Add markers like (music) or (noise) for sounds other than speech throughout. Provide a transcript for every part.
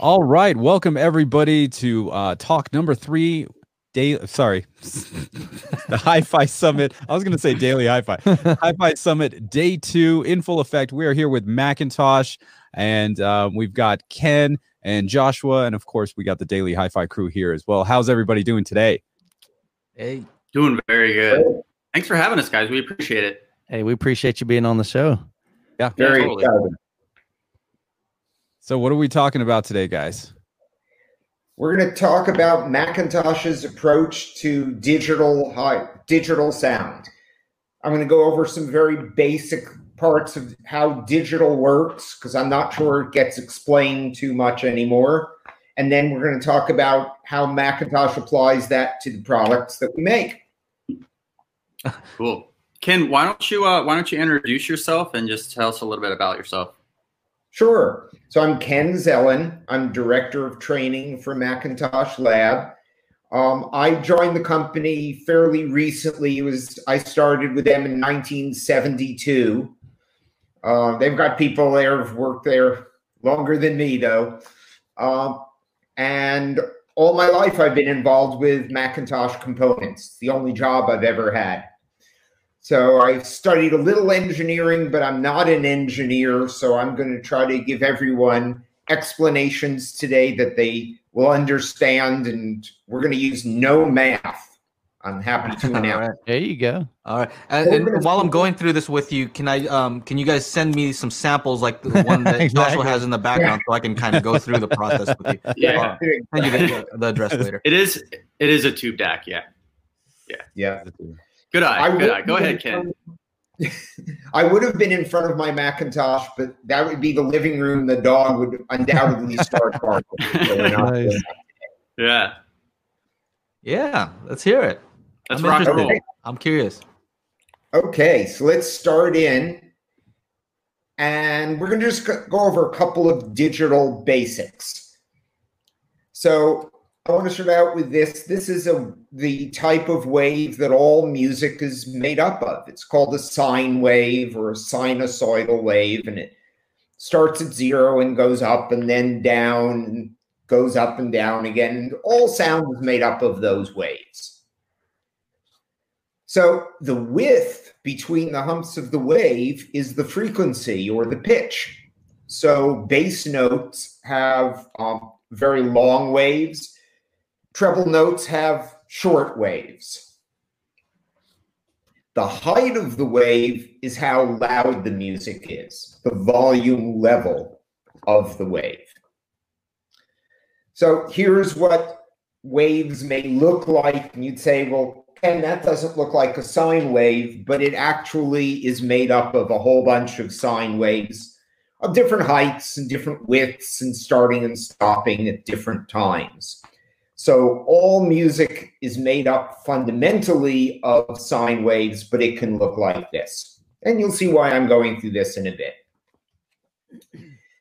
All right, welcome everybody to uh, talk number three. Day, sorry, (laughs) the Hi-Fi Summit. I was going to say daily Hi-Fi. (laughs) Hi-Fi Summit Day Two in full effect. We are here with McIntosh, and uh, we've got Ken and Joshua, and of course we got the Daily Hi-Fi crew here as well. How's everybody doing today? Hey, Doing very good. Thanks for having us, guys. We appreciate it. hey, we appreciate you being on the show. Yeah. Very totally. So, what are we talking about today, guys? We're going to talk about McIntosh's approach to digital high, digital sound. I'm going to go over some very basic parts of how digital works because I'm not sure it gets explained too much anymore. And then we're going to talk about how McIntosh applies that to the products that we make. Cool. Ken, why don't you uh, why don't you introduce yourself and just tell us a little bit about yourself? Sure. So I'm Ken Zelin. I'm director of training for McIntosh Lab. Um, I joined the company fairly recently. It was I started with them in 1972. Uh, they've got people there who've worked there longer than me, though. Uh, and all my life, I've been involved with McIntosh components. It's the only job I've ever had. So I studied a little engineering, but I'm not an engineer. So I'm going to try to give everyone explanations today that they will understand. And we're going to use no math. I'm happy to (laughs) announce. right, there you go. All right, and, and while I'm going through this with you, can I um can you guys send me some samples like the one that (laughs) Exactly. Joshua has in the background so I can kind of go through the process with you? (laughs) Yeah. Send you the, the address later. It is it is a tube DAC, Yeah. yeah. Yeah. Good eye. good eye. Go ahead, Ken. front- (laughs) I would have been in front of my McIntosh, but that would be the living room. The dog would undoubtedly start (laughs) barking. So we're not doing Nice. Yeah. Yeah, let's hear it. Let's I'm rock and roll. I'm curious. Okay, so let's start in. And we're going to just go go over a couple of digital basics. So I want to start out with this. This is a the type of wave that all music is made up of. It's called a sine wave or a sinusoidal wave, and it starts at zero and goes up and then down and goes up and down again. And all sound is made up of those waves. So the width between the humps of the wave is the frequency or the pitch. So bass notes have um, very long waves. Treble notes have short waves. The height of the wave is how loud the music is, the volume level of the wave. So here's what waves may look like. And you'd say, well, Ken, that doesn't look like a sine wave, but it actually is made up of a whole bunch of sine waves of different heights and different widths and starting and stopping at different times. So all music is made up fundamentally of sine waves, but it can look like this. And you'll see why I'm going through this in a bit.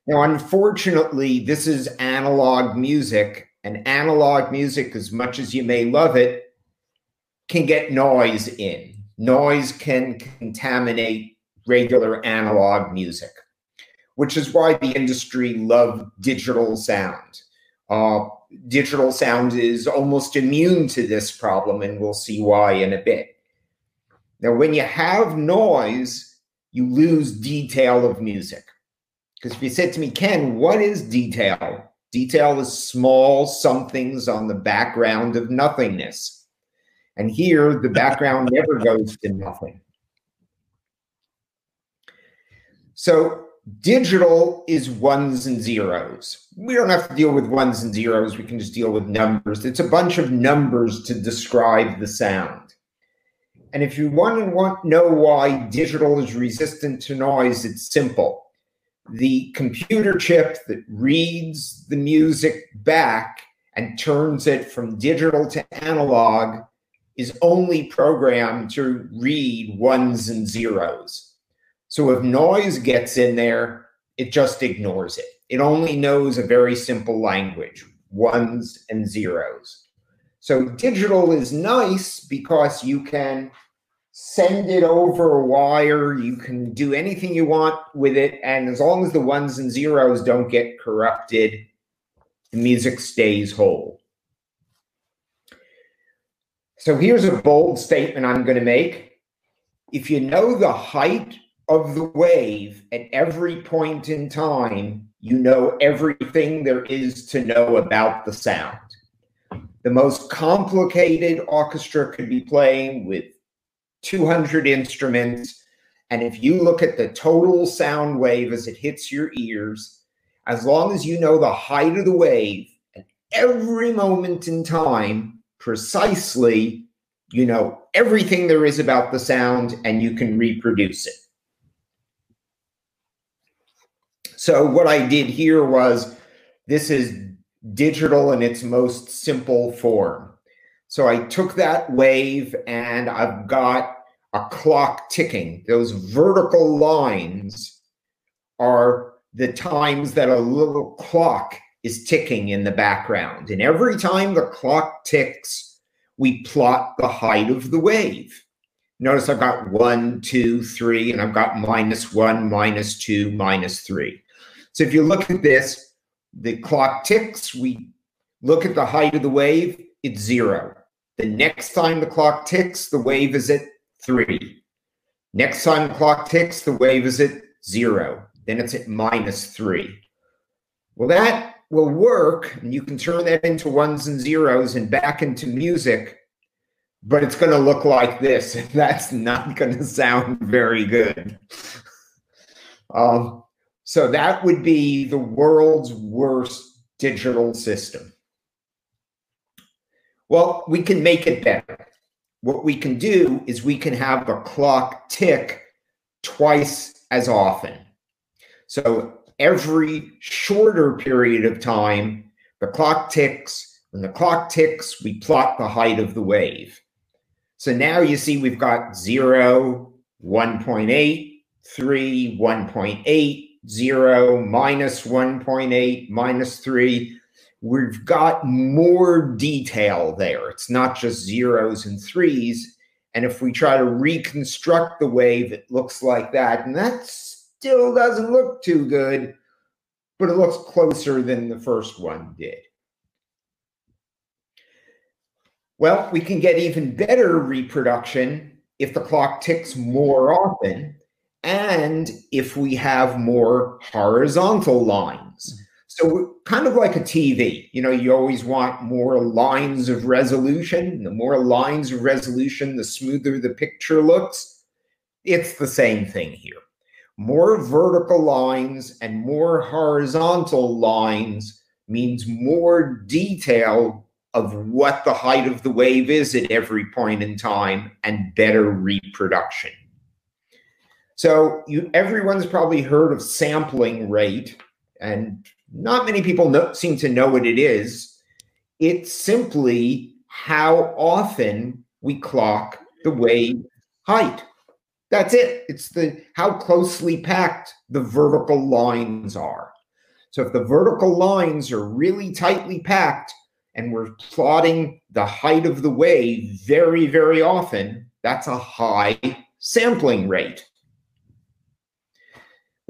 Now, unfortunately, this is analog music, and analog music, as much as you may love it, can get noise in. Noise can contaminate regular analog music, which is why the industry loved digital sound. Uh, digital sound is almost immune to this problem, and we'll see why in a bit. Now, when you have noise, you lose detail of music. Because if you said to me, Ken, what is detail? Detail is small somethings on the background of nothingness. And here, the (laughs) background never goes to nothing. So, digital is ones and zeros. We don't have to deal with ones and zeros. We can just deal with numbers. It's a bunch of numbers to describe the sound. And if you want to want, know why digital is resistant to noise, it's simple the computer chip that reads the music back and turns it from digital to analog is only programmed to read ones and zeros. So if noise gets in there, it just ignores it. It only knows a very simple language ones and zeros. So digital is nice because you can send it over a wire. You can do anything you want with it. And as long as the ones and zeros don't get corrupted, the music stays whole. So here's a bold statement I'm going to make. If you know the height of the wave at every point in time, you know everything there is to know about the sound. The most complicated orchestra could be playing with 200 instruments. And if you look at the total sound wave as it hits your ears, as long as you know the height of the wave at every moment in time, precisely, you know everything there is about the sound and you can reproduce it. So what I did here was this is digital in its most simple form. So I took that wave and I've got a clock ticking. Those vertical lines are the times that a little clock is ticking in the background. And every time the clock ticks, we plot the height of the wave. Notice I've got one, two, three, and I've got minus one, minus two, minus three. So if you look at this, the clock ticks, we look at the height of the wave, it's zero. The next time the clock ticks, the wave is at three. Next time the clock ticks, the wave is at zero. Then it's at minus three. Well, that will work, and you can turn that into ones and zeros and back into music, but it's going to look like this, and (laughs) that's not going to sound very good. Um, so that would be the world's worst digital system. Well, we can make it better. What we can do is we can have the clock tick twice as often. So every shorter period of time, the clock ticks. When the clock ticks, we plot the height of the wave. So now you see we've got 0, 1.8, 3, 1.8, 0, minus 1.8, minus 3. We've got more detail there. It's not just zeros and threes. And if we try to reconstruct the wave, it looks like that. And that still doesn't look too good, but it looks closer than the first one did. Well, we can get even better reproduction if the clock ticks more often and if we have more horizontal lines. Mm-hmm. So, kind of like a TV, you know, you always want more lines of resolution. The more lines of resolution, the smoother the picture looks. It's the same thing here. More vertical lines and more horizontal lines means more detail of what the height of the wave is at every point in time and better reproduction. So you everyone's probably heard of sampling rate, and not many people know, seem to know what it is. It's simply how often we clock the wave height. That's it. It's the how closely packed the vertical lines are. So if the vertical lines are really tightly packed and we're plotting the height of the wave very, very often, that's a high sampling rate.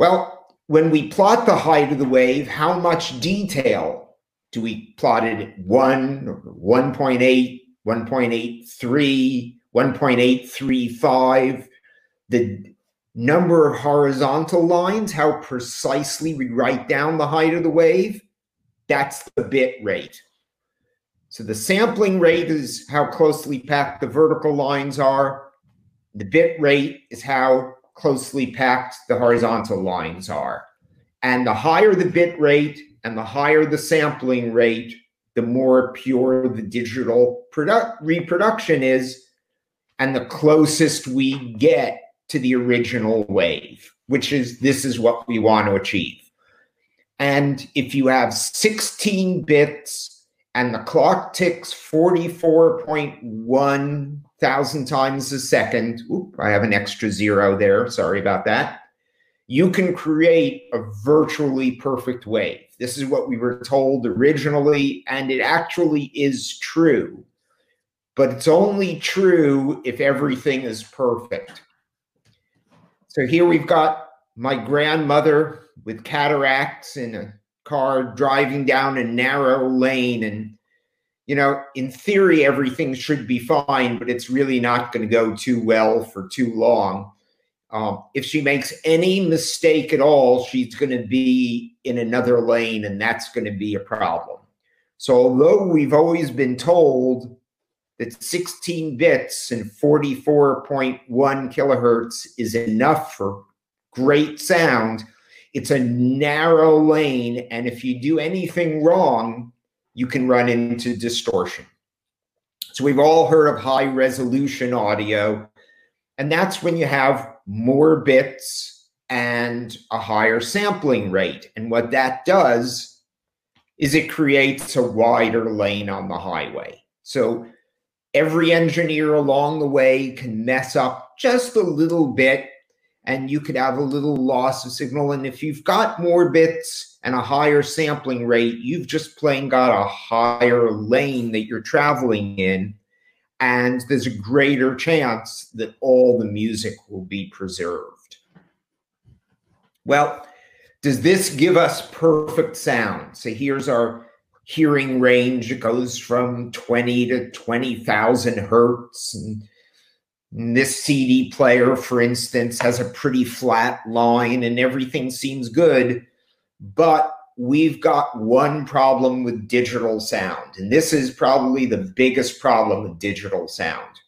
Well, when we plot the height of the wave, how much detail do we plot it at 1, 1.8, 1.83, 1.835? The number of horizontal lines, how precisely we write down the height of the wave, that's the bit rate. So the sampling rate is how closely packed the vertical lines are. The bit rate is how closely packed the horizontal lines are. And the higher the bit rate and the higher the sampling rate, the more pure the digital produ- reproduction is, and the closest we get to the original wave, which is this is what we want to achieve. And if you have 16 bits and the clock ticks 44.1 thousand times a second. Oop, I have an extra zero there. Sorry about that. You can create a virtually perfect wave. This is what we were told originally, and it actually is true. But it's only true if everything is perfect. So here we've got my grandmother with cataracts in a car driving down a narrow lane and you know, in theory, everything should be fine, but it's really not going to go too well for too long. Um, if she makes any mistake at all, she's going to be in another lane, and that's going to be a problem. So, although we've always been told that 16 bits and 44.1 kilohertz is enough for great sound, it's a narrow lane. And if you do anything wrong, you can run into distortion. So we've all heard of high resolution audio, and that's when you have more bits and a higher sampling rate. And what that does is it creates a wider lane on the highway. So every engineer along the way can mess up just a little bit and you could have a little loss of signal. And if you've got more bits and a higher sampling rate, you've just plain got a higher lane that you're traveling in. And there's a greater chance that all the music will be preserved. Well, does this give us perfect sound? So here's our hearing range. It goes from 20 to 20,000 hertz. And this CD player, for instance, has a pretty flat line and everything seems good, but we've got one problem with digital sound. And this is probably the biggest problem with digital sound.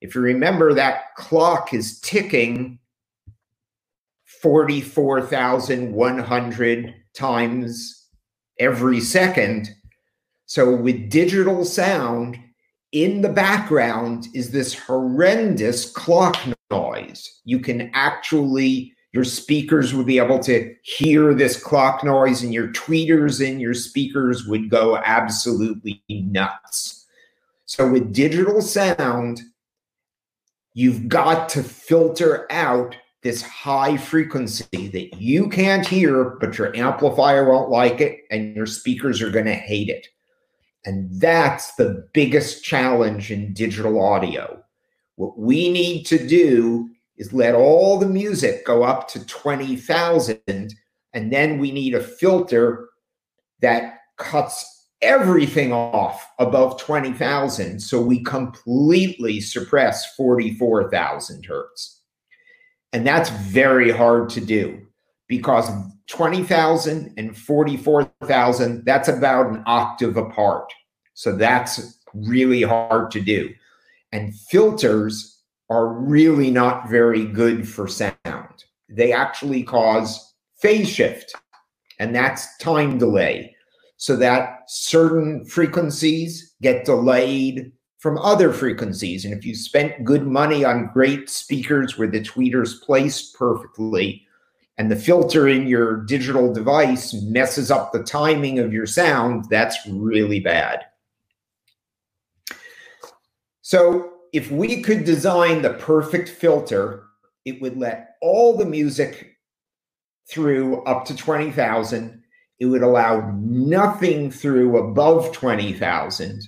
If you remember, that clock is ticking 44,100 times every second. So with digital sound, in the background is this horrendous clock noise. You can actually, your speakers would be able to hear this clock noise, and your tweeters and your speakers would go absolutely nuts. So, with digital sound, you've got to filter out this high frequency that you can't hear, but your amplifier won't like it, and your speakers are going to hate it. And that's the biggest challenge in digital audio. What we need to do is let all the music go up to 20,000, and then we need a filter that cuts everything off above 20,000 so we completely suppress 44,000 hertz. And that's very hard to do because 20,000 and 44,000, that's about an octave apart. So that's really hard to do. And filters are really not very good for sound. They actually cause phase shift, and that's time delay, so that certain frequencies get delayed from other frequencies. And if you spent good money on great speakers where the tweeter's placed perfectly, and the filter in your digital device messes up the timing of your sound, that's really bad. So, if we could design the perfect filter, it would let all the music through up to 20,000. It would allow nothing through above 20,000.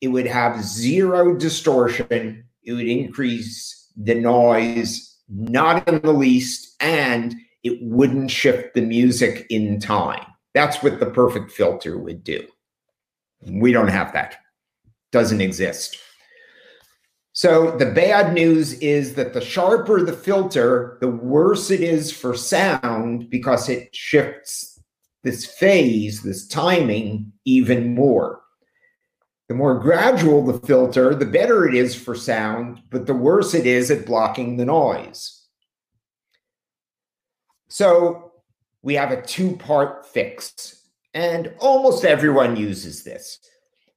It would have zero distortion. It would increase the noise not in the least, and it wouldn't shift the music in time. That's what the perfect filter would do. We don't have that. Doesn't exist. So the bad news is that the sharper the filter, the worse it is for sound because it shifts this phase, this timing even more. The more gradual the filter, the better it is for sound, but the worse it is at blocking the noise. So we have a two part fix, and almost everyone uses this.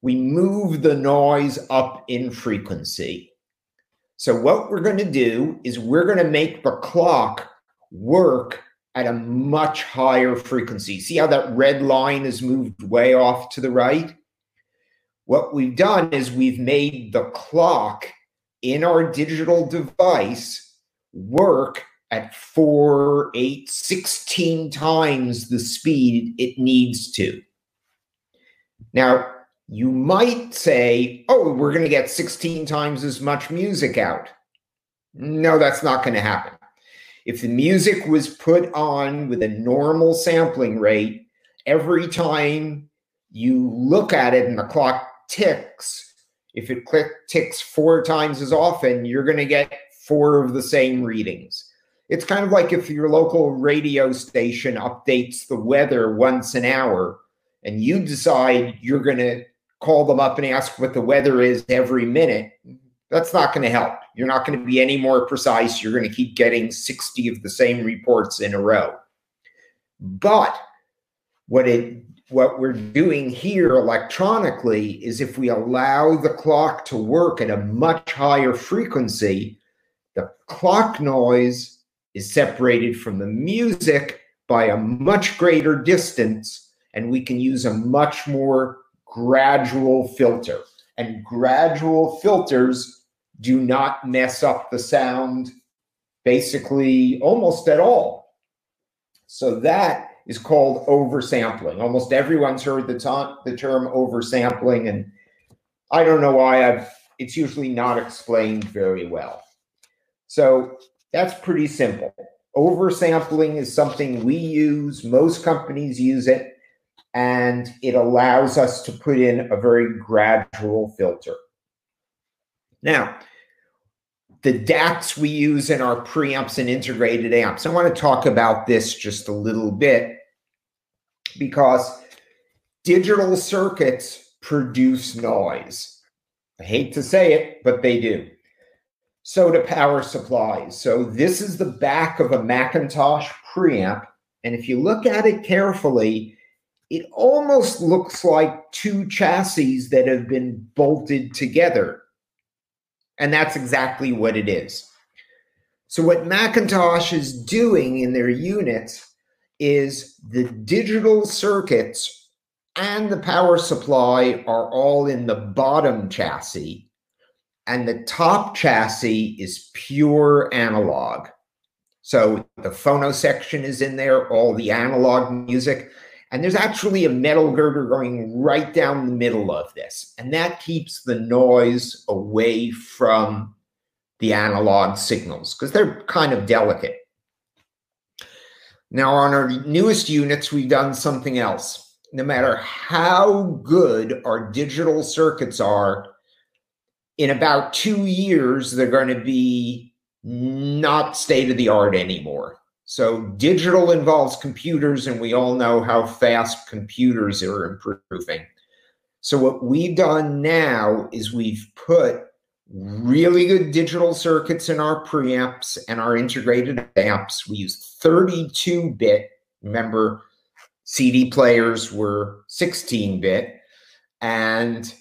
We move the noise up in frequency. So, what we're going to do is we're going to make the clock work at a much higher frequency. See how that red line is moved way off to the right? What we've done is we've made the clock in our digital device work at four, eight, 16 times the speed it needs to. Now, you might say, oh, we're going to get 16 times as much music out. No, that's not going to happen. If the music was put on with a normal sampling rate, every time you look at it and the clock ticks, if it click ticks four times as often, you're going to get four of the same readings. It's kind of like if your local radio station updates the weather once an hour and you decide you're going to call them up and ask what the weather is every minute, that's not going to help. You're not going to be any more precise. You're going to keep getting 60 of the same reports in a row. But what it what we're doing here electronically is if we allow the clock to work at a much higher frequency, the clock noise is separated from the music by a much greater distance, and we can use a much more gradual filter. And gradual filters do not mess up the sound basically almost at all. So that is called oversampling. Almost everyone's heard the, to- the term oversampling, and I don't know why I've it's usually not explained very well. So that's pretty simple. Oversampling is something we use, most companies use it, and it allows us to put in a very gradual filter. Now, the DACs we use in our preamps and integrated amps. I want to talk about this just a little bit because digital circuits produce noise. I hate to say it, but they do. So do power supplies. So this is the back of a McIntosh preamp. And if you look at it carefully, it almost looks like two chassis that have been bolted together. And that's exactly what it is. So, what McIntosh is doing in their units is the digital circuits and the power supply are all in the bottom chassis, and the top chassis is pure analog. So, the phono section is in there, all the analog music. And there's actually a metal girder going right down the middle of this. And that keeps the noise away from the analog signals because they're kind of delicate. Now, on our newest units, we've done something else. No matter how good our digital circuits are, in about two years, they're going to be not state of the art anymore. So digital involves computers, and we all know how fast computers are improving. So what we've done now is we've put really good digital circuits in our preamps and our integrated amps. We use 32 bit. Remember, CD players were 16 bit, and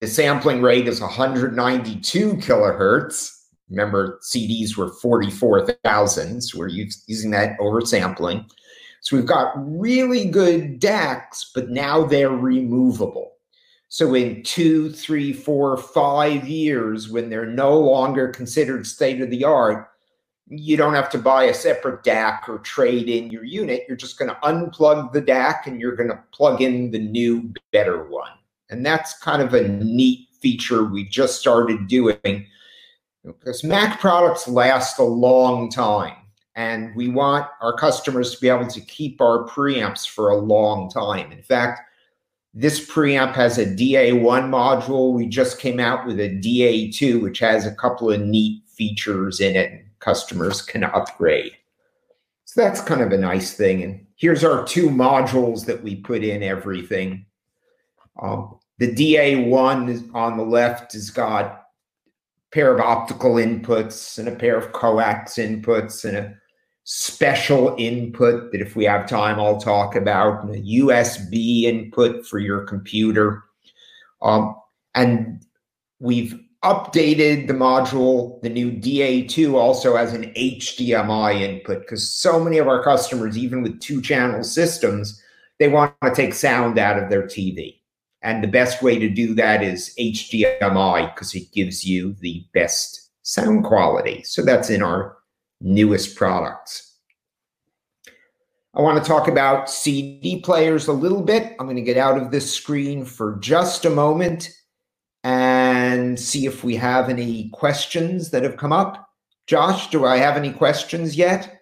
the sampling rate is 192 kilohertz. Remember, CDs were 44,000. So we're using that oversampling. So we've got really good DACs, but now they're removable. So in two, three, four, five years, when they're no longer considered state of the art, you don't have to buy a separate DAC or trade in your unit. You're just going to unplug the DAC and you're going to plug in the new, better one. And that's kind of a neat feature we just started doing because Mac products last a long time. And we want our customers to be able to keep our preamps for a long time. In fact, this preamp has a DA1 module. We just came out with a DA2, which has a couple of neat features in it, customers can upgrade. So that's kind of a nice thing. And here's our two modules that we put in everything. Um, the DA1 on the left has got pair of optical inputs and a pair of coax inputs and a special input that if we have time i'll talk about and a usb input for your computer. Um, and we've updated the module the new da2 also has an hdmi input because so many of our customers even with two channel systems they want to take sound out of their tv and the best way to do that is HDMI because it gives you the best sound quality. So that's in our newest products. I want to talk about CD players a little bit. I'm going to get out of this screen for just a moment and see if we have any questions that have come up. Josh, do I have any questions yet?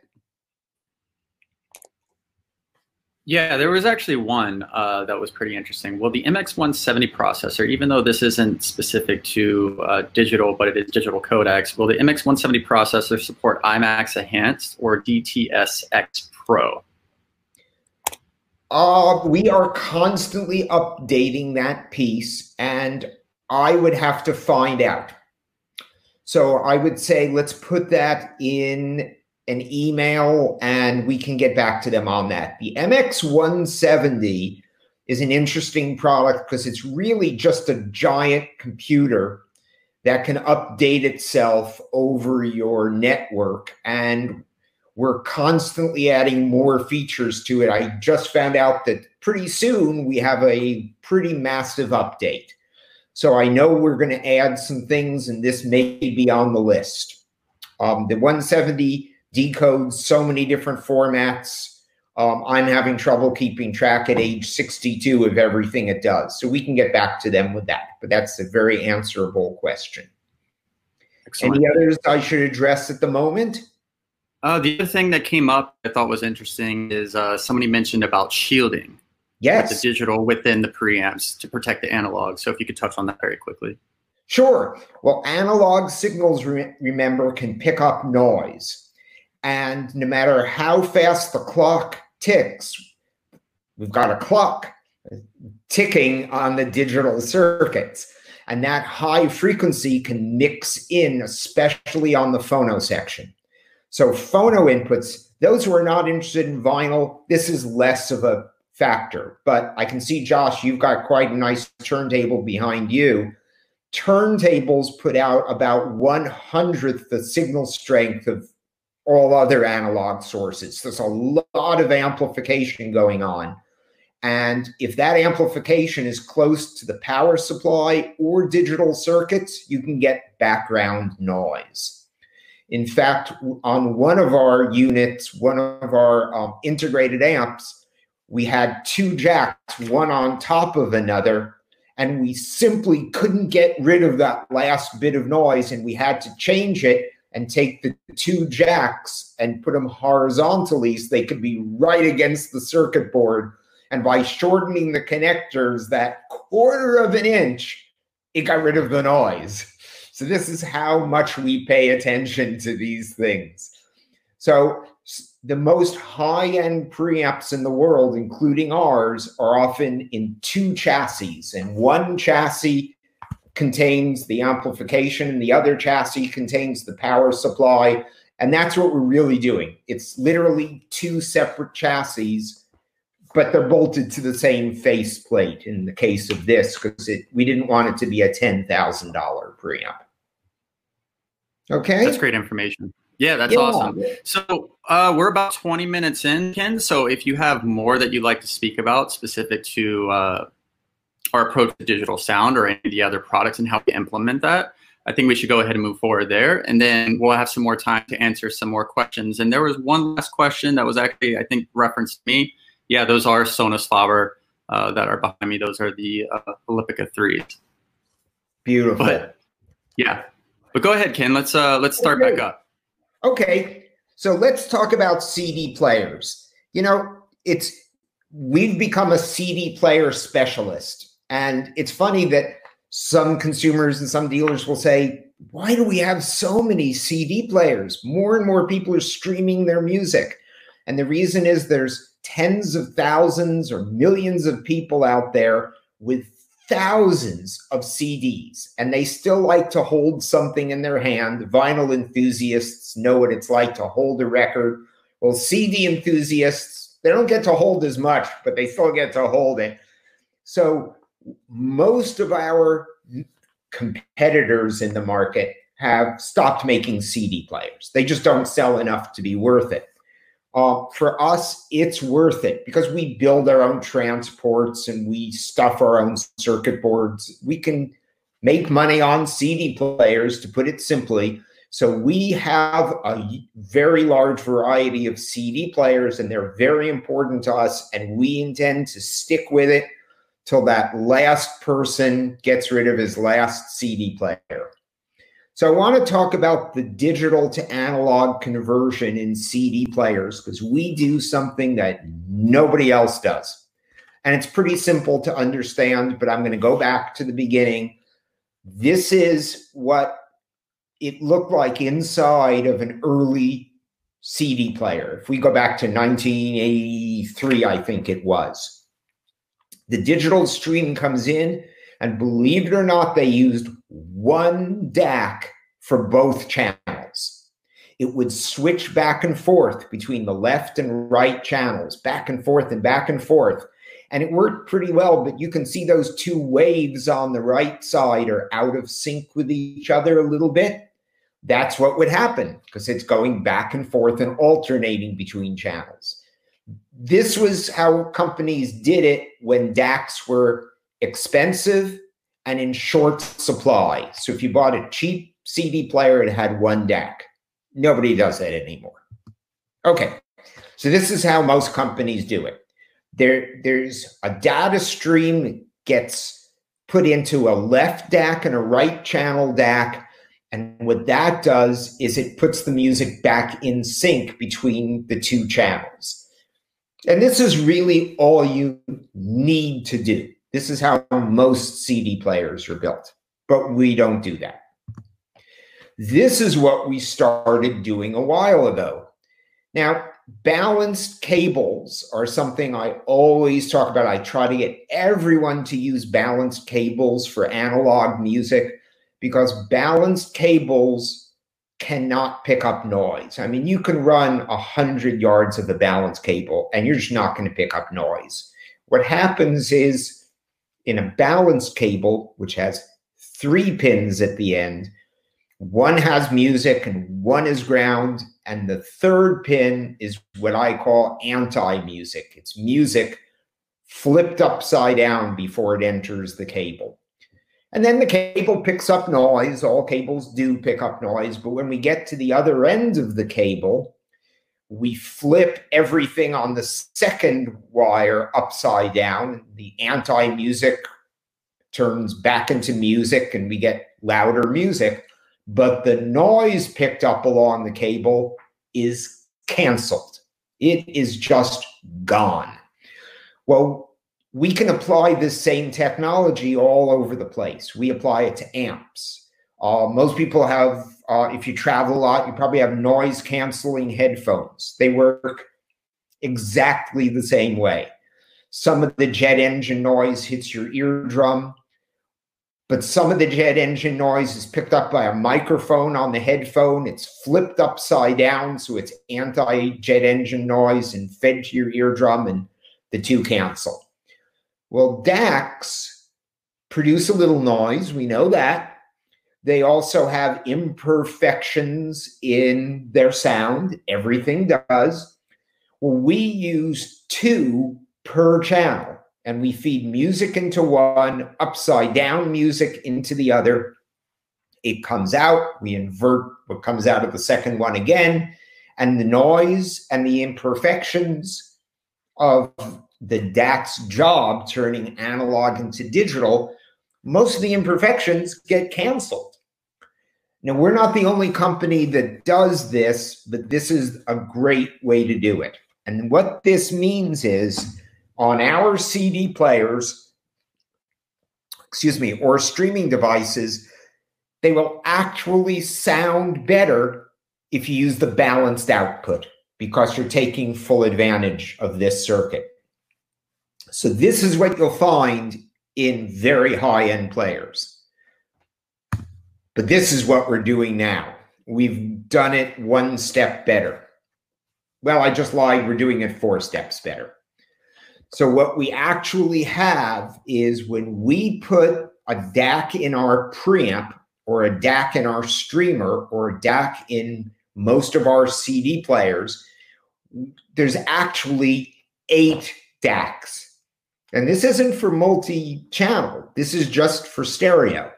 Yeah, there was actually one uh, that was pretty interesting. Well, the MX170 processor, even though this isn't specific to uh, digital, but it is digital codecs, will the MX170 processor support IMAX Enhanced or DTS:X Pro? Uh, we are constantly updating that piece, and I would have to find out. So I would say let's put that in an email and we can get back to them on that. The MX170 is an interesting product because it's really just a giant computer that can update itself over your network. And we're constantly adding more features to it. I just found out that pretty soon we have a pretty massive update. So I know we're going to add some things, and this may be on the list. Um, the 170 decodes so many different formats. Um, I'm having trouble keeping track at age 62 of everything it does. So we can get back to them with that. But that's a very answerable question. Excellent. Any others I should address at the moment? Uh, the other thing that came up I thought was interesting is uh, somebody mentioned about shielding Yes. the digital within the preamps to protect the analog. So if you could touch on that very quickly. Sure. Well, analog signals, re- remember, can pick up noise. And no matter how fast the clock ticks, we've got a clock ticking on the digital circuits. And that high frequency can mix in, especially on the phono section. So, phono inputs, those who are not interested in vinyl, this is less of a factor. But I can see, Josh, you've got quite a nice turntable behind you turntables put out about one hundredth the signal strength of all other analog sources. There's a lot of amplification going on. And if that amplification is close to the power supply or digital circuits, you can get background noise. In fact, on one of our units, one of our um, integrated amps, we had two jacks, one on top of another, and we simply couldn't get rid of that last bit of noise, and we had to change it and take the two jacks and put them horizontally so they could be right against the circuit board. And by shortening the connectors that quarter of an inch, it got rid of the noise. So, this is how much we pay attention to these things. So, the most high end preamps in the world, including ours, are often in two chassis, and one chassis contains the amplification and the other chassis contains the power supply. And that's what we're really doing. It's literally two separate chassis, but they're bolted to the same faceplate in the case of this because it, we didn't want it to be a $10,000 preamp. Okay. That's great information. Yeah, that's Yeah. awesome. So uh, we're about 20 minutes in, Ken. So if you have more that you'd like to speak about specific to uh, our approach to digital sound or any of the other products and how we implement that, I think we should go ahead and move forward there. And then we'll have some more time to answer some more questions. And there was one last question that was actually, I think, referenced me. Yeah, those are Sonus Faber uh, that are behind me. Those are the uh, Olympica 3s. Beautiful. But yeah. But go ahead, Ken. Let's uh let's start back up. Okay, so let's talk about CD players. You know, it's we've become a CD player specialist, and it's funny that some consumers and some dealers will say, "Why do we have so many CD players? More and more people are streaming their music." And the reason is there's tens of thousands or millions of people out there with thousands of CDs, and they still like to hold something in their hand. Vinyl enthusiasts know what it's like to hold a record. Well, CD enthusiasts, they don't get to hold as much, but they still get to hold it. So, most of our competitors in the market have stopped making CD players. They just don't sell enough to be worth it. Uh, for us, it's worth it because we build our own transports and we stuff our own circuit boards. We can make money on CD players, to put it simply. So we have a very large variety of CD players, and they're very important to us. And we intend to stick with it till that last person gets rid of his last CD player. So I want to talk about the digital to analog conversion in CD players because we do something that nobody else does. And it's pretty simple to understand, but I'm going to go back to the beginning. This is what it looked like inside of an early CD player. If we go back to 1983, I think it was. The digital stream comes in, and believe it or not, they used one DAC for both channels. It would switch back and forth between the left and right channels, back and forth and back and forth. And it worked pretty well, but you can see those two waves on the right side are out of sync with each other a little bit that's what would happen because it's going back and forth and alternating between channels. This was how companies did it when DACs were expensive and in short supply. So if you bought a cheap CD player, it had one DAC. Nobody does that anymore. Okay, so this is how most companies do it. There, there's a data stream gets put into a left DAC and a right channel DAC and what that does is it puts the music back in sync between the two channels. And this is really all you need to do. This is how most CD players are built, but we don't do that. This is what we started doing a while ago. Now, balanced cables are something I always talk about. I try to get everyone to use balanced cables for analog music because balanced cables cannot pick up noise. I mean, you can run a hundred yards of the balanced cable and you're just not going to pick up noise. What happens is in a balanced cable, which has three pins at the end, one has music and one is ground, and the third pin is what I call anti music. It's music flipped upside down before it enters the cable. And then the cable picks up noise. All cables do pick up noise. But when we get to the other end of the cable, we flip everything on the second wire upside down. The anti music turns back into music and we get louder music. But the noise picked up along the cable is canceled, it is just gone. Well, we can apply this same technology all over the place. We apply it to amps. Uh, most people have, uh, if you travel a lot, you probably have noise canceling headphones. They work exactly the same way. Some of the jet engine noise hits your eardrum, but some of the jet engine noise is picked up by a microphone on the headphone. It's flipped upside down, so it's anti jet engine noise and fed to your eardrum, and the two cancel. Well, DACs produce a little noise. We know that. They also have imperfections in their sound. Everything does. Well, we use two per channel and we feed music into one, upside down music into the other. It comes out, we invert what comes out of the second one again, and the noise and the imperfections of the DAC's job turning analog into digital, most of the imperfections get canceled. Now, we're not the only company that does this, but this is a great way to do it. And what this means is on our CD players, excuse me, or streaming devices, they will actually sound better if you use the balanced output because you're taking full advantage of this circuit. So this is what you'll find in very high end players. But this is what we're doing now. We've done it one step better. Well, I just lied. We're doing it four steps better. So, what we actually have is when we put a DAC in our preamp or a DAC in our streamer or a DAC in most of our CD players, there's actually eight DACs. And this isn't for multi channel, this is just for stereo.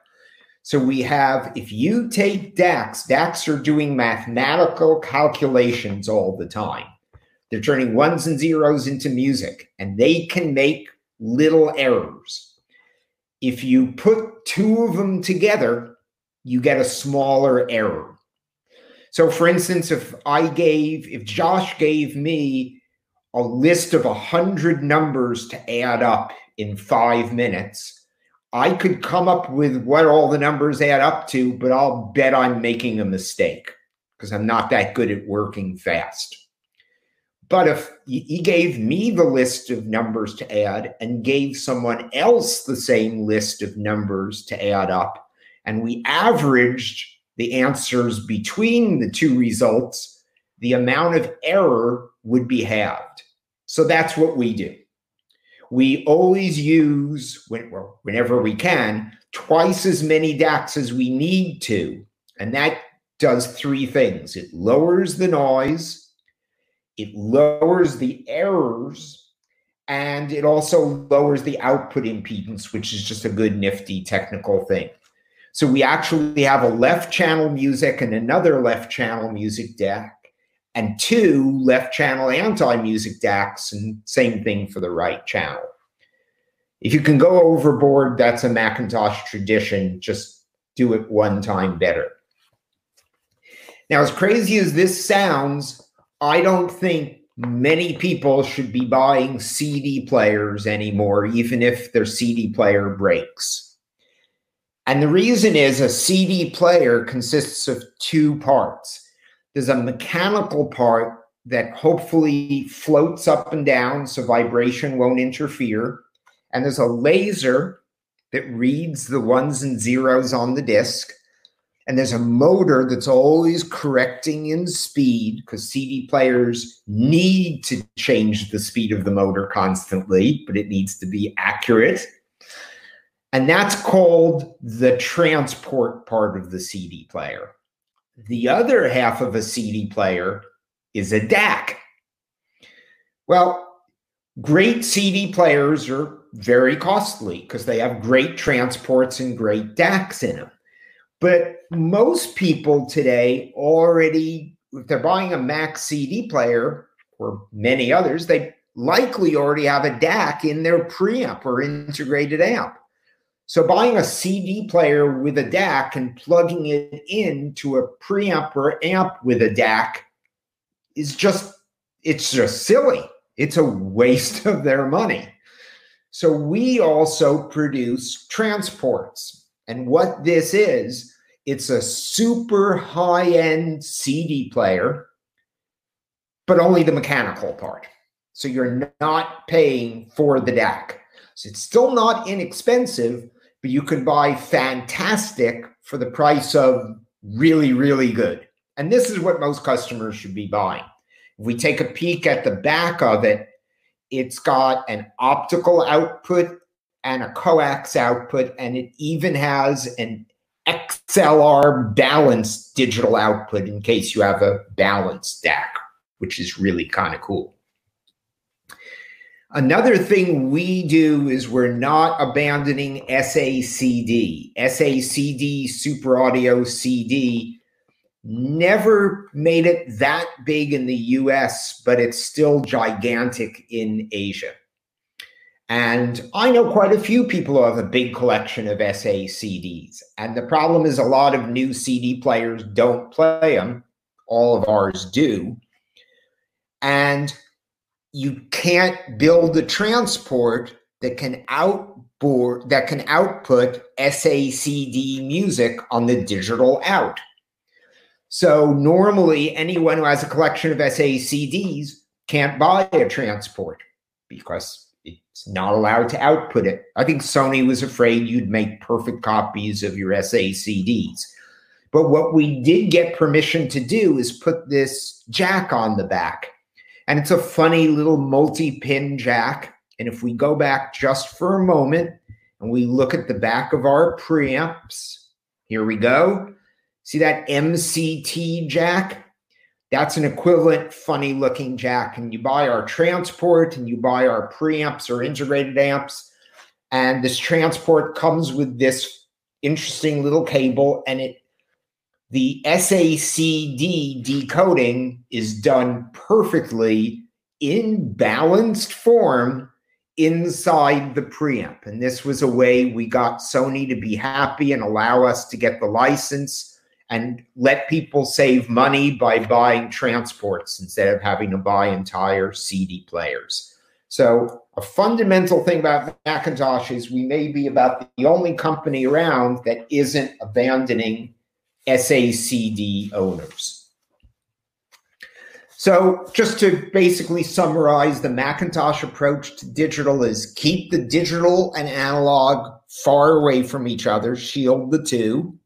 So we have, if you take DACs, DACs are doing mathematical calculations all the time. They're turning ones and zeros into music, and they can make little errors. If you put two of them together, you get a smaller error. So, for instance, if I gave, if Josh gave me a list of 100 numbers to add up in five minutes, I could come up with what all the numbers add up to, but I'll bet I'm making a mistake because I'm not that good at working fast. But if he gave me the list of numbers to add and gave someone else the same list of numbers to add up, and we averaged the answers between the two results, the amount of error would be halved. So that's what we do. We always use, whenever we can, twice as many DACs as we need to. And that does three things it lowers the noise, it lowers the errors, and it also lowers the output impedance, which is just a good, nifty technical thing. So we actually have a left channel music and another left channel music DAC, and two left channel anti music DACs, and same thing for the right channel. If you can go overboard, that's a McIntosh tradition. Just do it one time better. Now, as crazy as this sounds, I don't think many people should be buying CD players anymore, even if their CD player breaks. And the reason is a CD player consists of two parts. There's a mechanical part that hopefully floats up and down so vibration won't interfere. And there's a laser that reads the ones and zeros on the disc. And there's a motor that's always correcting in speed because CD players need to change the speed of the motor constantly, but it needs to be accurate. And that's called the transport part of the CD player. The other half of a CD player is a DAC. Well, great CD players are very costly because they have great transports and great DACs in them. But most people today already, if they're buying a Mac CD player or many others, they likely already have a DAC in their preamp or integrated amp. So buying a CD player with a DAC and plugging it into a preamp or amp with a DAC is just it's just silly. It's a waste (laughs) of their money. So we also produce transports. And what this is, it's a super high-end CD player, but only the mechanical part. So you're not paying for the DAC. So it's still not inexpensive, but you can buy fantastic for the price of really, really good. And this is what most customers should be buying. If we take a peek at the back of it, it's got an optical output and a coax output, and it even has an XLR balanced digital output in case you have a balanced DAC, which is really kind of cool. Another thing we do is we're not abandoning SACD. SACD, Super Audio CD, never made it that big in the US, but it's still gigantic in Asia. And I know quite a few people who have a big collection of SACDs. And the problem is a lot of new CD players don't play them. All of ours do. And you can't build a transport that can outboard that can output SACD music on the digital out. So normally anyone who has a collection of SACDs can't buy a transport because it's not allowed to output it. I think Sony was afraid you'd make perfect copies of your SACDs. But what we did get permission to do is put this jack on the back and it's a funny little multi pin jack. And if we go back just for a moment and we look at the back of our preamps, here we go. See that MCT jack? That's an equivalent funny looking jack. And you buy our transport and you buy our preamps or integrated amps. And this transport comes with this interesting little cable and it the SACD decoding is done perfectly in balanced form inside the preamp. And this was a way we got Sony to be happy and allow us to get the license and let people save money by buying transports instead of having to buy entire CD players. So, a fundamental thing about McIntosh is we may be about the only company around that isn't abandoning SACD owners. So, just to basically summarize, the McIntosh approach to digital is keep the digital and analog far away from each other, shield the two,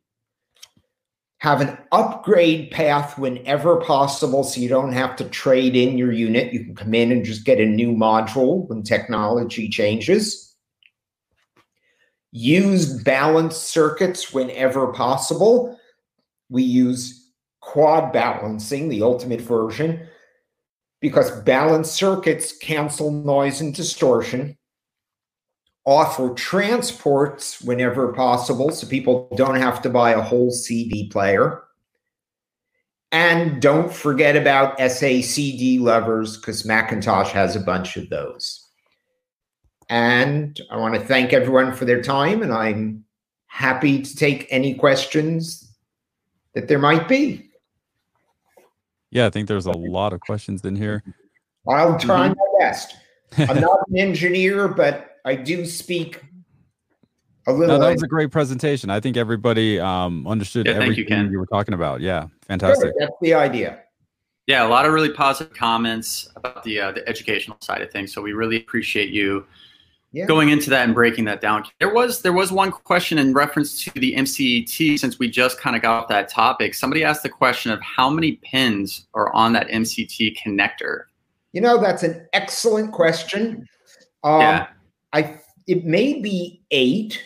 have an upgrade path whenever possible so you don't have to trade in your unit. You can come in and just get a new module when technology changes. Use balanced circuits whenever possible. We use quad balancing, the ultimate version, because balanced circuits cancel noise and distortion offer transports whenever possible so people don't have to buy a whole CD player. And don't forget about SACD levers because McIntosh has a bunch of those. And I want to thank everyone for their time, and I'm happy to take any questions that there might be. Yeah, I think there's a lot of questions in here. I'll try my best. (laughs) I'm not an engineer, but I do speak a little. No, that was a great presentation. I think everybody um, understood Yeah, thank you, everything Ken. you were talking about. Yeah, Good, fantastic. That's the idea. Yeah, a lot of really positive comments about the uh, the educational side of things. So we really appreciate you Yeah. going into that and breaking that down. There was there was one question in reference to the MCT since we just kind of got that topic. Somebody asked the question of how many pins are on that MCT connector. You know, that's an excellent question. Um, Yeah. I it may be eight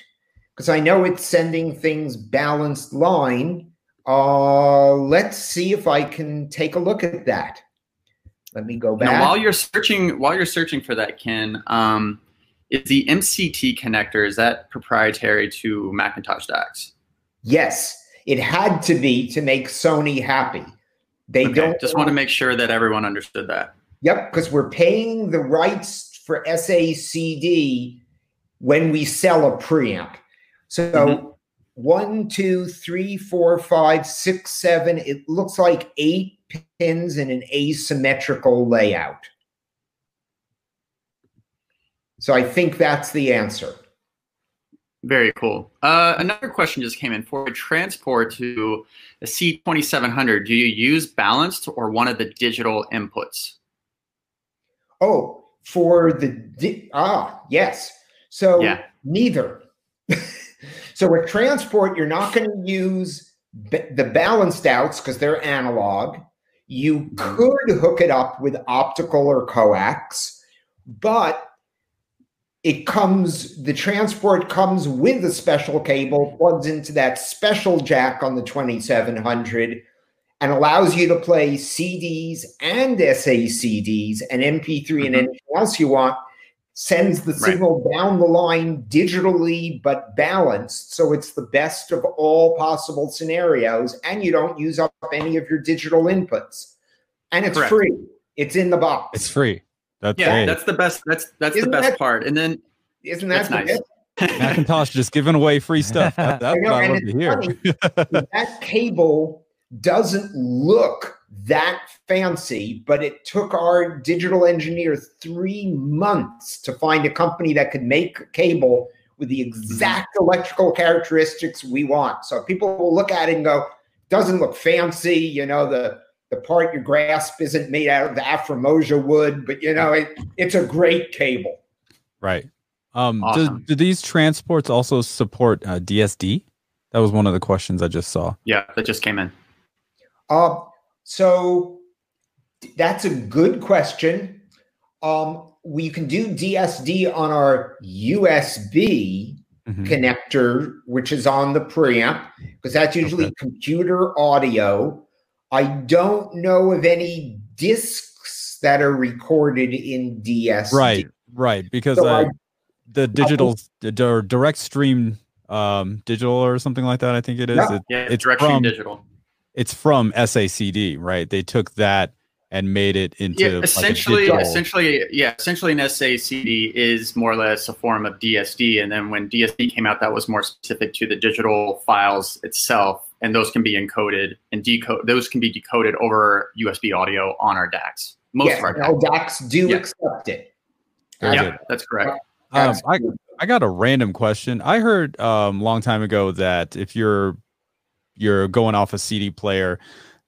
because I know it's sending things balanced line. Uh, let's see if I can take a look at that. Let me go back. Now, while you're searching, while you're searching for that, Ken, um, is the MCT connector is that proprietary to McIntosh DACs? yes, it had to be to make Sony happy. They Okay, don't just want to make sure that everyone understood that. Yep, because we're paying the rights for SACD when we sell a preamp. So Mhm. one, two, three, four, five, six, seven. It looks like eight pins in an asymmetrical layout. So I think that's the answer. Very cool. Uh, another question just came in for transport to a C2700. Do you use balanced or one of the digital inputs? Oh, for the di- ah yes. So Yeah. neither. (laughs) so with transport, you're not going to use b- the balanced outs because they're analog. You could hook it up with optical or coax, but it comes the transport comes with a special cable plugs into that special jack on the 2700 and allows you to play CDs and SACDs and MP3 and Mhm. anything else you want. Sends the Right. signal down the line digitally but balanced. So it's the best of all possible scenarios, and you don't use up any of your digital inputs. And it's Correct. free. It's in the box. It's free. That's Yeah, great. that's the best. That's that's Isn't the best that- part. And then Isn't that that's nice. Macintosh just giving away free stuff. That- (laughs) that's I know, what I and love to hear. funny, that cable doesn't look that fancy, but it took our digital engineer three months to find a company that could make a cable with the mm-hmm. exact electrical characteristics we want. So people will look at it and go, doesn't look fancy, you know, the the part you grasp isn't made out of the Afromosia wood, but you know, it, it's a great cable. Right. Um, do- Awesome. do, these transports also support uh, DSD? That was one of the questions I just saw. yeah, that just came in. Uh, so that's a good question. Um, we can do DSD on our USB Mhm. connector, which is on the preamp, because that's usually Okay. computer audio. I don't know of any discs that are recorded in DSD. Right, right. Because So uh, I- the digital, the dir- direct stream um, digital or something like that, I think it is. Yeah. It, Yeah, It's direct stream from- digital. it's from SACD, right? They took that and made it into yeah, like, a essentially, digital- essentially, yeah, essentially, an SACD is more or less a form of DSD, and then when DSD came out, that was more specific to the digital files itself, and those can be encoded and decode. Those can be decoded over USB audio on our DACs. Most yes, of our now DACs. DACs do Yeah. accept it. Very Yeah, good. that's correct. Um, I, I got a random question. I heard um long time ago that if you're you're going off a CD player,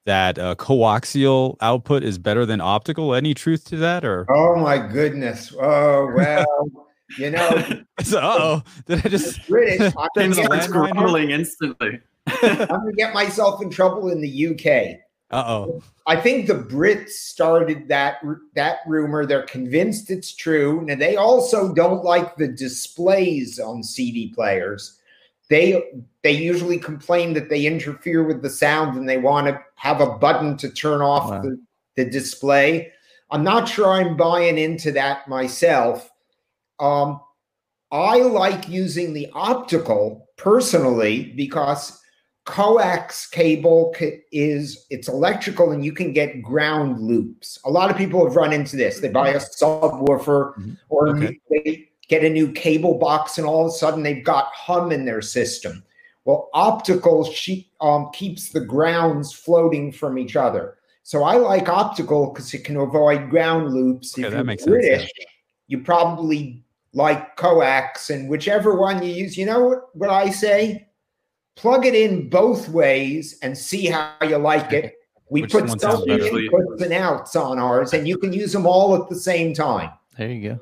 that uh, coaxial output is better than optical. Any truth to that, or Oh my goodness. Oh well, you know, (laughs) oh, did I just? British. (laughs) I'm Things gonna, Things a get, are landmine instantly. I'm gonna get myself in trouble in the UK. Uh oh. I think the Brits started that that rumor. They're convinced it's true. Now they also don't like the displays on CD players. They they usually complain that they interfere with the sound and they want to have a button to turn off Wow. the, the display. I'm not sure I'm buying into that myself. Um, I like using the optical personally because coax cable is it's electrical and you can get ground loops. A lot of people have run into this. They buy a subwoofer Mhm. or Okay. they get a new cable box and all of a sudden they've got hum in their system. Well, optical she, um, keeps the grounds floating from each other. So I like optical because it can avoid ground loops. Okay, if that makes sense, yeah. You probably like coax and whichever one you use. You know what, what I say? Plug it in both ways and see how you like it. (laughs) We Which put one so sounds many better? inputs and outs on ours, and you can use them all at the same time. There you go.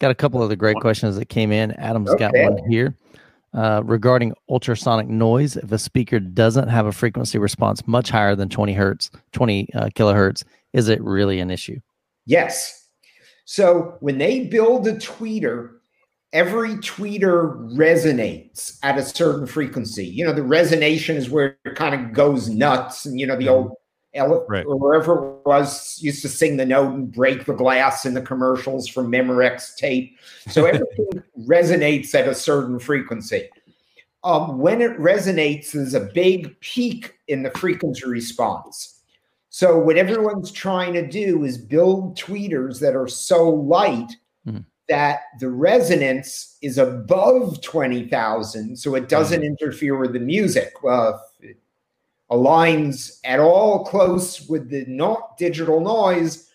Got a couple of the great questions that came in. Adam's got one here uh, regarding ultrasonic noise. If a speaker doesn't have a frequency response much higher than 20 hertz, 20 uh, kilohertz, is it really an issue? Yes. So when they build a tweeter, every tweeter resonates at a certain frequency. You know, the resonation is where it kind of goes nuts. And, you know, the old ele- Right. or wherever it was used to sing the note and break the glass in the commercials from Memorex tape. So (laughs) everything resonates at a certain frequency. Um, when it resonates, there's a big peak in the frequency response. So what everyone's trying to do is build tweeters that are so light Mhm. That the resonance is above 20,000 so it doesn't interfere with the music. Well, if it aligns at all close with the not digital noise,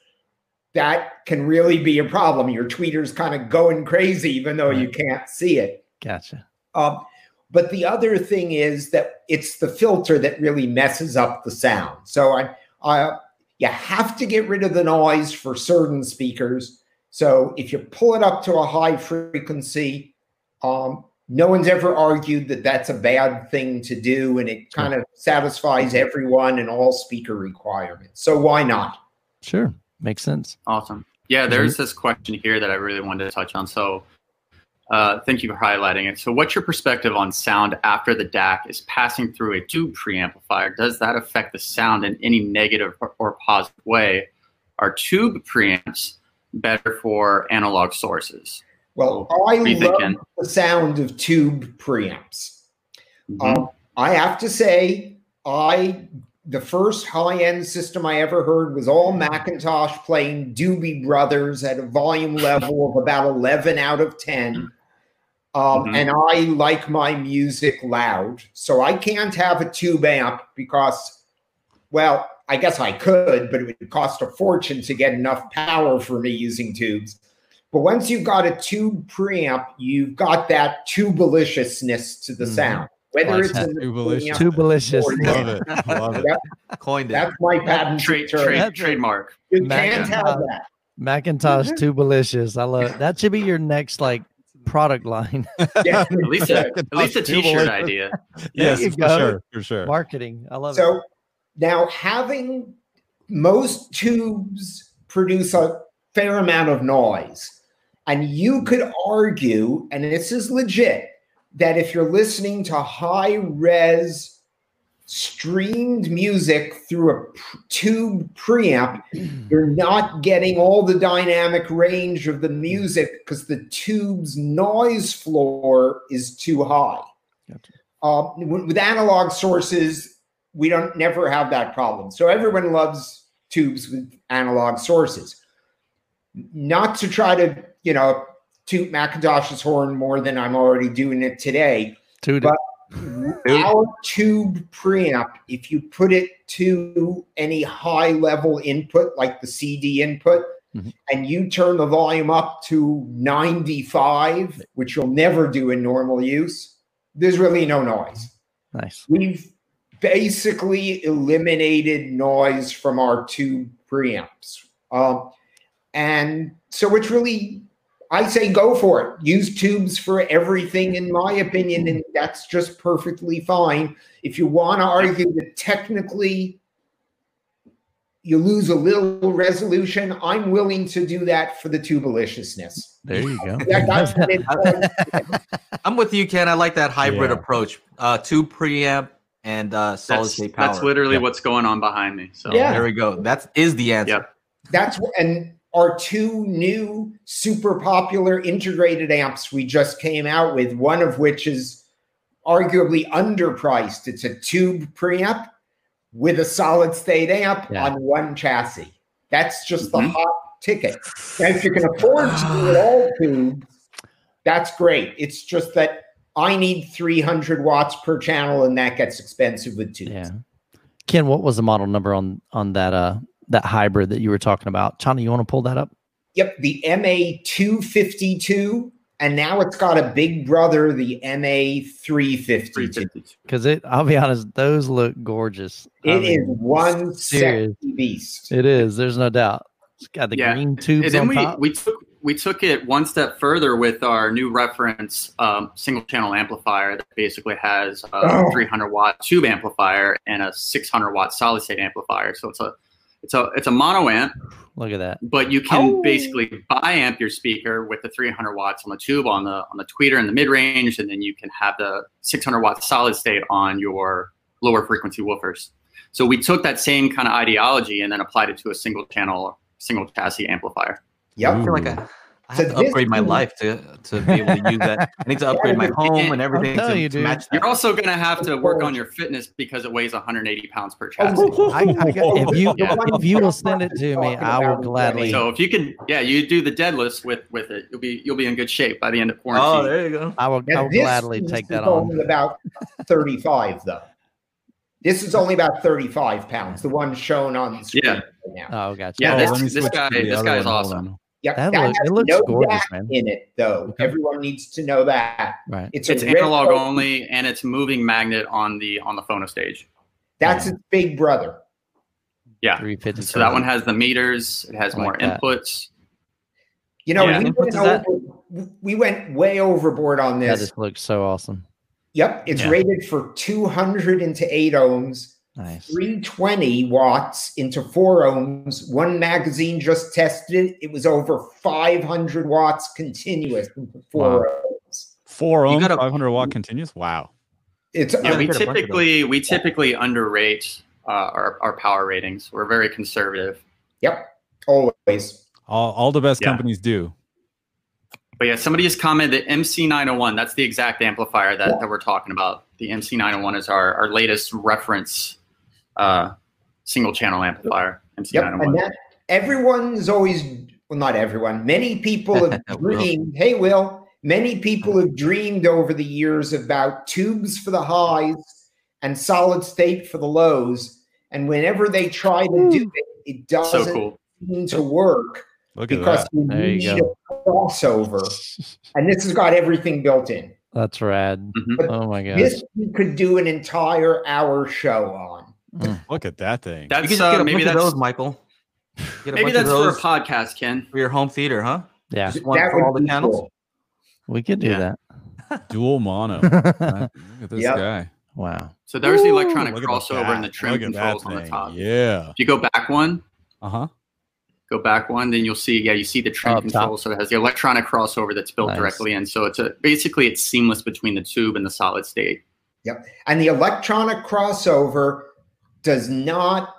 that can really be a problem. Your tweeter's kind of going crazy even though you can't see it. Gotcha. Um, but the other thing is that it's the filter that really messes up the sound. So I, I, you have to get rid of the noise for certain speakers. So if you pull it up to a high frequency, um, no one's ever argued that that's a bad thing to do, and it kind of satisfies everyone and all speaker requirements. So why not? Sure. Makes sense. Awesome. Yeah, there's this question here that I really wanted to touch on. So, uh, thank you for highlighting it. So, what's your perspective on sound after the DAC is passing through a tube preamplifier? Does that affect the sound in any negative or, or positive way? Are tube preamps better for analog sources? Well, I love the sound of tube preamps. Mhm. Um, I have to say, I the first high end system I ever heard was all McIntosh playing Doobie Brothers at a volume level of about 11 out of 10. Um, Mhm. And I like my music loud. So I can't have a tube amp because, well, I guess I could, but it would cost a fortune to get enough power for me using tubes. But once you've got a tube preamp, you've got that tubeliciousness to the Mhm. sound. Whether Like it's that. in the Tubelicious. preamp Tubelicious. Love it. Love it. Coined it. That's my patent Trade, term. trade, That's it. trademark. You Mac- can't have that. McIntosh Tubelicious. I love it. That should be your next like product line. (laughs) Yeah. At least a, at least a Tubelicious. t-shirt idea. Yes, you for sure. For sure. Marketing. I love it. So now having most tubes produce a fair amount of noise. And you could argue, and this is legit, that if you're listening to high res streamed music through a tube preamp, you're not getting all the dynamic range of the music because the tube's noise floor is too high. Gotcha. Uh, with analog sources, we don't never have that problem. So everyone loves tubes with analog sources. Not to try to, you know, toot McIntosh's horn more than I'm already doing it today. Two But- Our tube preamp, if you put it to any high level input like the CD input, Mhm. and you turn the volume up to 95, which you'll never do in normal use, there's really no noise. nice. We've basically eliminated noise from our tube preamps. Um, and so it's really, I say go for it. Use tubes for everything, in my opinion, and that's just perfectly fine. If you want to argue that technically you lose a little resolution, I'm willing to do that for the tubeliciousness. There you go. That- that's (laughs) what I'm with you, Ken. I like that hybrid Yeah. approach. Uh, two preamp and uh, solid That's, state power. that's literally Yeah. what's going on behind me. So Yeah. There we go. That is the answer. Yep. That's wh- and our two new super popular integrated amps we just came out with, one of which is arguably underpriced. It's a tube preamp with a solid state amp Yeah. on one chassis. That's just the Mhm. hot ticket. Now, if you can afford to do it all tubes, that's great. It's just that I need 300 watts per channel, and that gets expensive with tubes. Yeah. Ken, what was the model number on on that uh that hybrid that you were talking about? Chana, you want to pull that up? Yep, the MA 252, and now it's got a big brother, the MA 352. 352. Because it, I'll be honest, those look gorgeous. I It is mean, one serious. sexy beast. It is. There's no doubt. It's got the Yeah. green tubes And then on we, top. we took we took it one step further with our new reference um, single channel amplifier that basically has a Oh. 300 watt tube amplifier and a 600 watt solid state amplifier. So it's a it's a it's a mono amp, Look at that. but you can Oh. basically buy amp your speaker with the 300 watts on the tube on the on the tweeter in the mid range, and then you can have the 600 watt solid state on your lower frequency woofers. So we took that same kind of ideology and then applied it to a single channel single chassis amplifier. Yep. I feel like I, I So have to this upgrade my life to, to be able to use that. I need to (laughs) upgrade my home and everything to, you, to match You're also going to have to work on your fitness because it weighs 180 pounds per chassis. Oh, I, I got, if you (laughs) Yeah. if you will send it to me, I will gladly. So if you can, yeah, you do the deadlifts with with it, you'll be you'll be in good shape by the end of oh, quarantine. Oh, there you go. I will, I will gladly take that only on. about 35, though. This is only about 35 pounds, the one shown on the screen Yeah. right now. Oh, gotcha. Yeah, Oh, this- this guy- this other guy is one. Hold awesome. On. Yep, That that look- has it looks no gorgeous, man. in it, though. Okay. Everyone needs to know that. right. It's, It's analog light. only, and it's moving magnet on the on the phono stage. That's its big brother. Yeah. 350. So that one has the meters. It has I more that. inputs. You know, Yeah. we, And what went over, we went way overboard on this. That this. just looks so awesome. Yep, it's Yeah. rated for 200 into 8 ohms, Nice. 320 watts into 4 ohms. One magazine just tested it. It was over 500 watts continuous into 4 ohms. Four You ohm, gotta- 500 watt continuous. Wow. It's Yeah, we get a bunch of typically we typically underrate uh, our our power ratings. We're very conservative. yep, always. All, all the best Yeah. companies do. But yeah, somebody just commented the MC901. That's the exact amplifier that, that we're talking about. The MC901 is our, our latest reference uh, single channel amplifier. Yep, MC901. and that everyone's always well, not everyone. Many people have (laughs) Will. dreamed. Hey, Will. Many people have dreamed over the years about tubes for the highs and solid state for the lows. And whenever they try to do it, it doesn't cool. seem to work Look at because that. you There you need a crossover. (laughs) And this has got everything built in. That's rad. Mhm. Oh my god. This you could do an entire hour show on. (laughs) Look at that thing. You That's can just uh, get a maybe bunch of that's those, Michael. Get a maybe bunch that's of for a podcast, Ken. for your home theater, huh? Yeah, Just one for all the be channels. cool. we could do Yeah. (laughs) Dual mono. (laughs) that. Look at this Yep. guy. wow. So there's the electronic crossover and the trim Look controls on the top. Yeah. If you go back one, Uh huh. go back one, then you'll see, yeah, you see the trim Up top. control. So it has the electronic crossover that's built Nice. directly in. So it's a basically it's seamless between the tube and the solid state. Yep. And the electronic crossover does not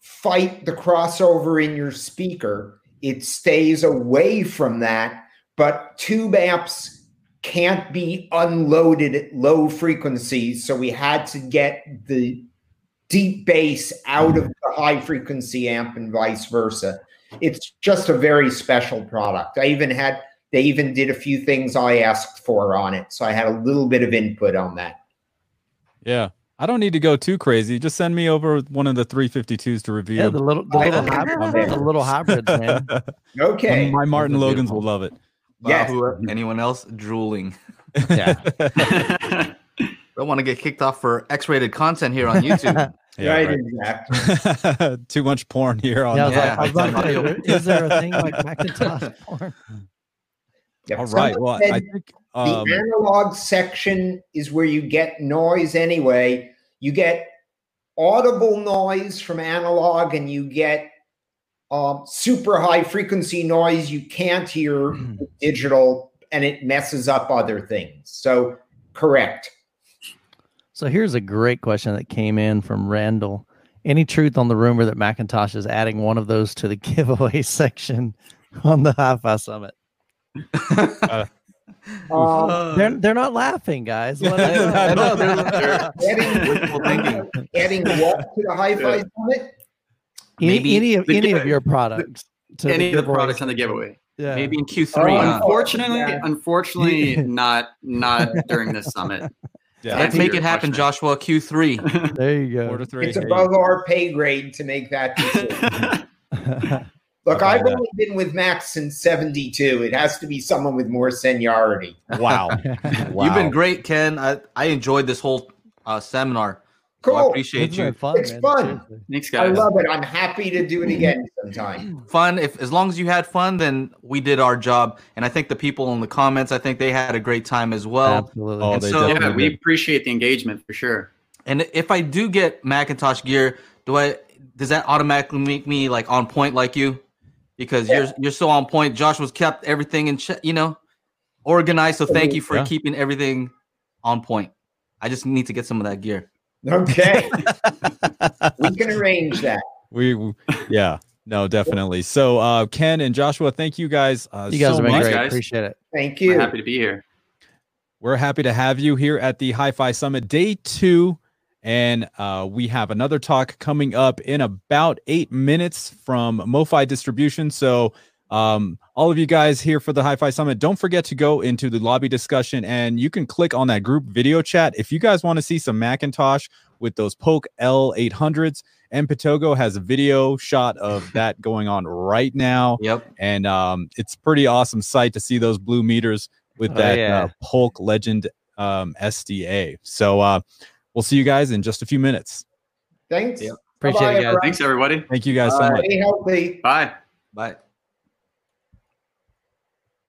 fight the crossover in your speaker. It stays away from that, but tube amps can't be unloaded at low frequencies. So we had to get the deep bass out of the high frequency amp and vice versa. It's just a very special product. I even had they even did a few things I asked for on it, so I had a little bit of input on that. Yeah. I don't need to go too crazy. Just send me over one of the 352s to review. Yeah, the little, the little, hybrid, the little hybrids, man. (laughs) Okay. My Martin Logans beautiful. will love it. Wow, anyone else drooling? Yeah. (laughs) (laughs) Don't want to get kicked off for X-rated content here on YouTube. Yeah, right, right. exactly. Too much porn here on Yeah, I was the- like, I was about to say, Yeah. there- is there a thing like McIntosh porn? Yep. All right. Someone Well, said I think the um, analog section is where you get noise anyway. You get audible noise from analog, and you get um, super high frequency noise you can't hear with digital, and it messes up other things. So, correct. So here's a great question that came in from Randall. Any truth on the rumor that McIntosh is adding one of those to the (laughs) giveaway section on the Hi-Fi Summit? (laughs) Um, They're they're not laughing, guys. Let I (laughs) them know, I know. know, they're- (laughs) adding, Wishful adding what to the Hi-Fi Yeah. summit? any, Maybe any of the any of your products. to Any of the giveaway products on the giveaway. Yeah. Maybe in Q3. Oh. Unfortunately, yeah. unfortunately, (laughs) not not during this summit. yeah, Let's make it happen, question. Joshua. Q3. There you go. Order three. It's Hey, above our pay grade to make that decision. Look, How I've about only been with Max since 72. It has to be someone with more seniority. Wow. (laughs) wow. You've been great, Ken. I, I enjoyed this whole uh, seminar. So I Cool. appreciate It's you. fun, It's man. fun. Seriously. Thanks, I love it. I'm happy to do it again sometime. (clears throat) Fun. If as long as you had fun, then we did our job. And I think the people in the comments, I think they had a great time as well. Absolutely. Oh, And so- yeah, definitely we appreciate the engagement for sure. And if I do get McIntosh gear, do I does that automatically make me like on point like you? Because you're you're so on point. Josh was kept everything in check, you know, organized. So thank you for Yeah. keeping everything on point. I just need to get some of that gear. Okay. (laughs) we can arrange that. We, we- yeah. No, definitely. So, uh, Ken and Joshua, thank you guys. Uh, You guys so have been much. great. guys. Appreciate it. Thank I'm you. happy to be here. We're happy to have you here at the Hi-Fi Summit Day Two, and uh, we have another talk coming up in about eight minutes from MoFi Distribution. So, um, all of you guys here for the Hi-Fi Summit, don't forget to go into the lobby discussion, and you can click on that group video chat if you guys want to see some McIntosh with those Polk L800s. And Patogo has a video shot of (laughs) that going on right now Yep. and um, it's pretty awesome sight to see those blue meters with Oh, that yeah. uh, Polk Legend um, SDA. So uh, we'll see you guys in just a few minutes. Thanks. Yep. Appreciate Bye-bye, it, guys. everyone. Thanks, everybody. Thank you guys so Uh, much. Stay healthy. Bye. Bye.